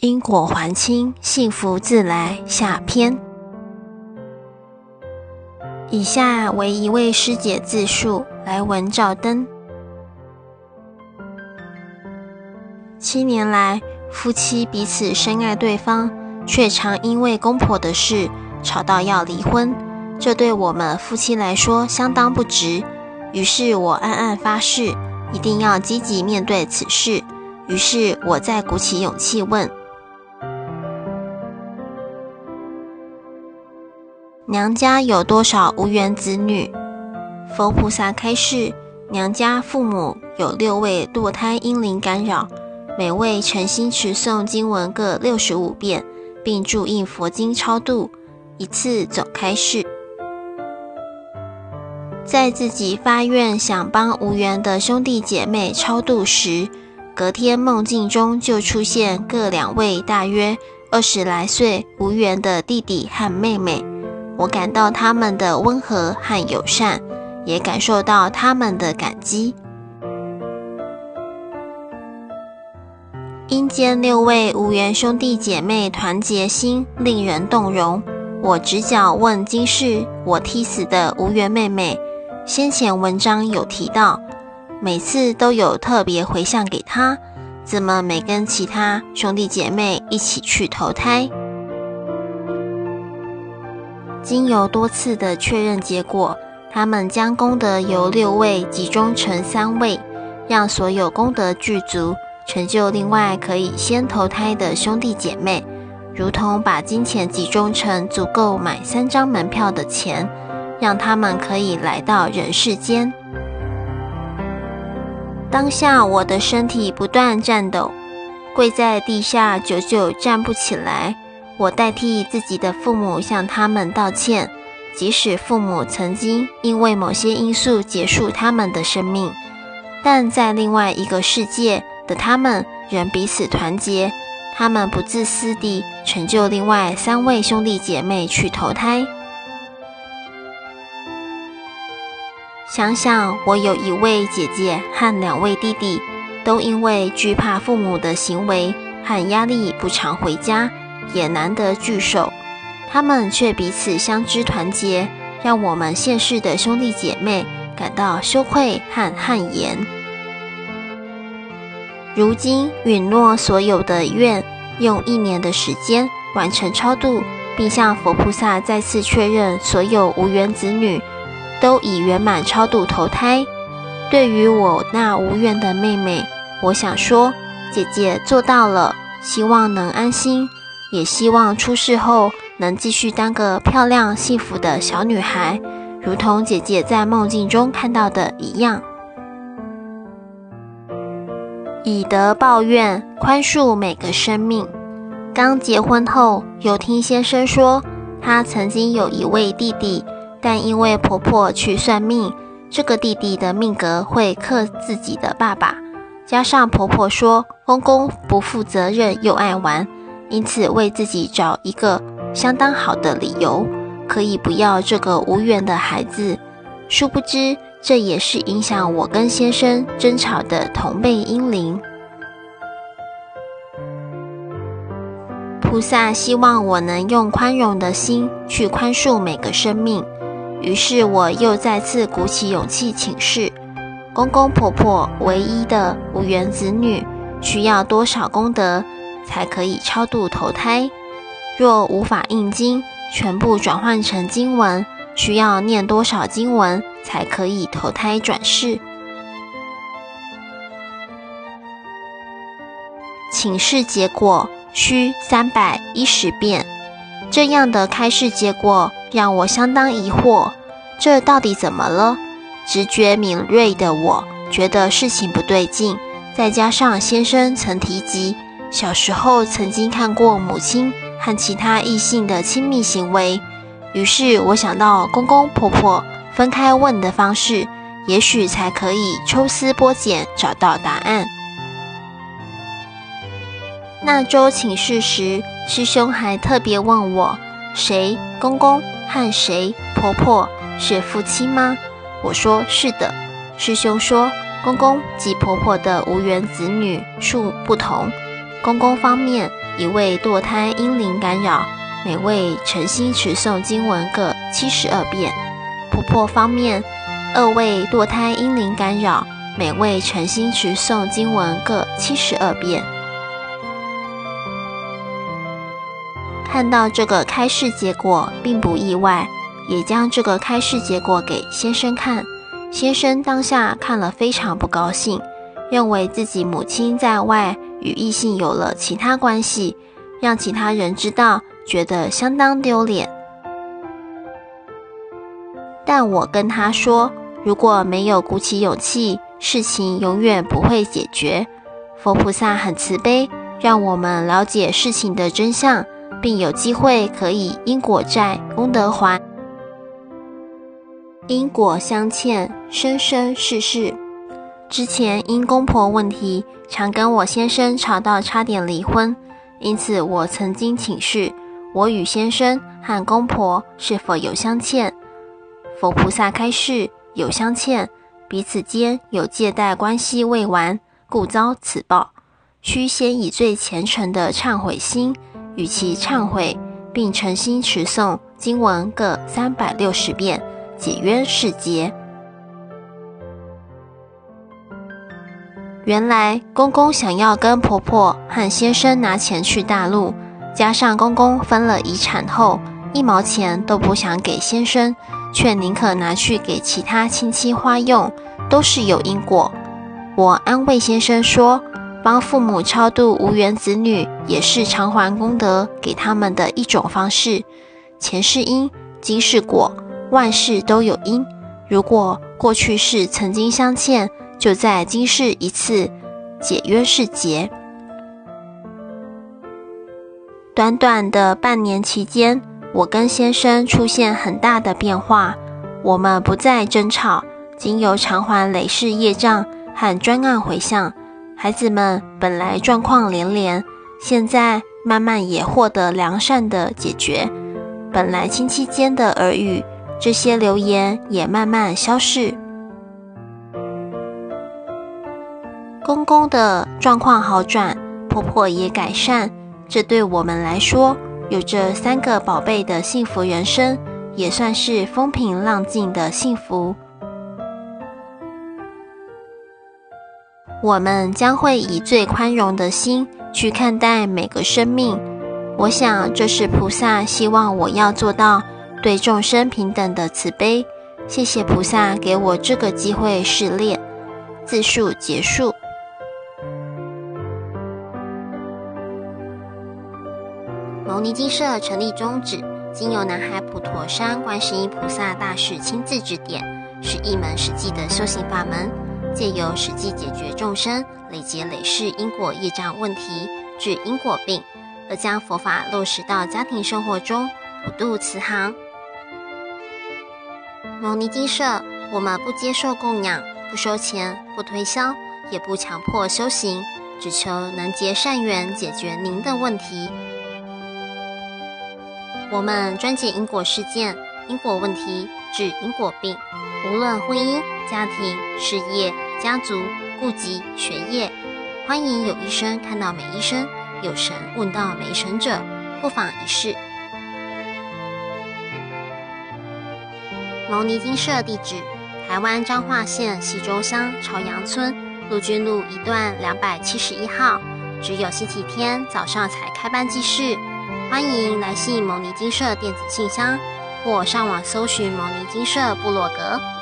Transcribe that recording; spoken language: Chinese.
因果还清，幸福自来。下篇。以下为一位师姐自述，来文照灯。七年来，夫妻彼此深爱对方，却常因为公婆的事吵到要离婚，这对我们夫妻来说相当不值。于是我暗暗发誓，一定要积极面对此事。于是我再鼓起勇气问：“娘家有多少无缘子女？”佛菩萨开示：娘家父母有六位堕胎婴灵干扰，每位诚心持诵经文各六十五遍，并注印佛经超度，一次总开示。在自己发愿想帮无缘的兄弟姐妹超度时，隔天梦境中就出现各两位大约二十来岁无缘的弟弟和妹妹，我感到他们的温和和友善，也感受到他们的感激。阴间六位无缘兄弟姐妹团结心令人动容。我直角问今世我踢死的无缘妹妹。先前文章有提到，每次都有特别回向给他，怎么没跟其他兄弟姐妹一起去投胎？经由多次的确认结果，他们将功德由六位集中成三位，让所有功德具足，成就另外可以先投胎的兄弟姐妹，如同把金钱集中成足够买三张门票的钱。让他们可以来到人世间。当下，我的身体不断颤抖，跪在地下，久久站不起来。我代替自己的父母向他们道歉，即使父母曾经因为某些因素结束他们的生命，但在另外一个世界的他们仍彼此团结。他们不自私地成就另外三位兄弟姐妹去投胎。想想，我有一位姐姐和两位弟弟，都因为惧怕父母的行为和压力，不常回家，也难得聚首。他们却彼此相知团结，让我们现世的兄弟姐妹感到羞愧和汗颜。如今允诺所有的愿，用一年的时间完成超度，并向佛菩萨再次确认所有无缘子女。都已圆满超度投胎。对于我那无缘的妹妹，我想说，姐姐做到了，希望能安心，也希望出世后能继续当个漂亮幸福的小女孩，如同姐姐在梦境中看到的一样。以德报怨，宽恕每个生命。刚结婚后，有听先生说，他曾经有一位弟弟。但因为婆婆去算命，这个弟弟的命格会克自己的爸爸，加上婆婆说公公不负责任又爱玩，因此为自己找一个相当好的理由，可以不要这个无缘的孩子。殊不知，这也是影响我跟先生争吵的同辈婴灵。菩萨希望我能用宽容的心去宽恕每个生命。于是我又再次鼓起勇气请示公公婆婆，唯一的无缘子女需要多少功德才可以超度投胎？若无法印经，全部转换成经文，需要念多少经文才可以投胎转世？请示结果需三百一十遍。这样的开示结果。让我相当疑惑，这到底怎么了？直觉敏锐的我觉得事情不对劲，再加上先生曾提及小时候曾经看过母亲和其他异性的亲密行为，于是我想到公公婆婆分开问的方式，也许才可以抽丝剥茧找到答案。那周请示时，师兄还特别问我谁公公。和谁婆婆是夫妻吗？我说是的。师兄说，公公及婆婆的无缘子女数不同。公公方面一位堕胎婴灵干扰，每位诚心持诵经文各七十二遍；婆婆方面，二位堕胎婴灵干扰，每位诚心持诵经文各七十二遍。看到这个开示结果，并不意外，也将这个开示结果给先生看。先生当下看了非常不高兴，认为自己母亲在外与异性有了其他关系，让其他人知道，觉得相当丢脸。但我跟他说，如果没有鼓起勇气，事情永远不会解决。佛菩萨很慈悲，让我们了解事情的真相。并有机会可以因果债功德还，因果相欠，生生世世。之前因公婆问题，常跟我先生吵到差点离婚，因此我曾经请示我与先生和公婆是否有相欠。佛菩萨开示有相欠，彼此间有借贷关系未完，故遭此报，须先以最虔诚的忏悔心。与其忏悔，并诚心持诵经文各三百六十遍，解冤释结。原来公公想要跟婆婆和先生拿钱去大陆，加上公公分了遗产后，一毛钱都不想给先生，却宁可拿去给其他亲戚花用，都是有因果。我安慰先生说。帮父母超度无缘子女，也是偿还功德给他们的一种方式。前世因，今世果，万事都有因。如果过去世曾经相欠，就在今世一次解约释结。短短的半年期间，我跟先生出现很大的变化。我们不再争吵，经由偿还累世业障和专案回向。孩子们本来状况连连，现在慢慢也获得良善的解决。本来亲戚间的耳语，这些流言也慢慢消逝。公公的状况好转，婆婆也改善，这对我们来说，有着三个宝贝的幸福人生，也算是风平浪静的幸福。我们将会以最宽容的心去看待每个生命。我想，这是菩萨希望我要做到对众生平等的慈悲。谢谢菩萨给我这个机会试炼。自述结束。牟尼精舍成立宗旨，经由南海普陀山观世音菩萨大士亲自指点，是一门实际的修行法门。借由实际解决众生累劫累世因果业障问题，治因果病，而将佛法落实到家庭生活中，普渡慈航。牟尼精舍，我们不接受供养，不收钱，不推销，也不强迫修行，只求能结善缘，解决您的问题。我们专解因果事件、因果问题，治因果病。无论婚姻、家庭、事业、家族、户籍、学业，欢迎有医生看到没医生，有神问到没神者，不妨一试。牟尼精舍地址：台湾彰化县溪州乡朝阳村陆军路一段两百七十一号，只有星期天早上才开班济世，欢迎来信牟尼金社电子信箱。或上网搜寻牟尼金社部落格。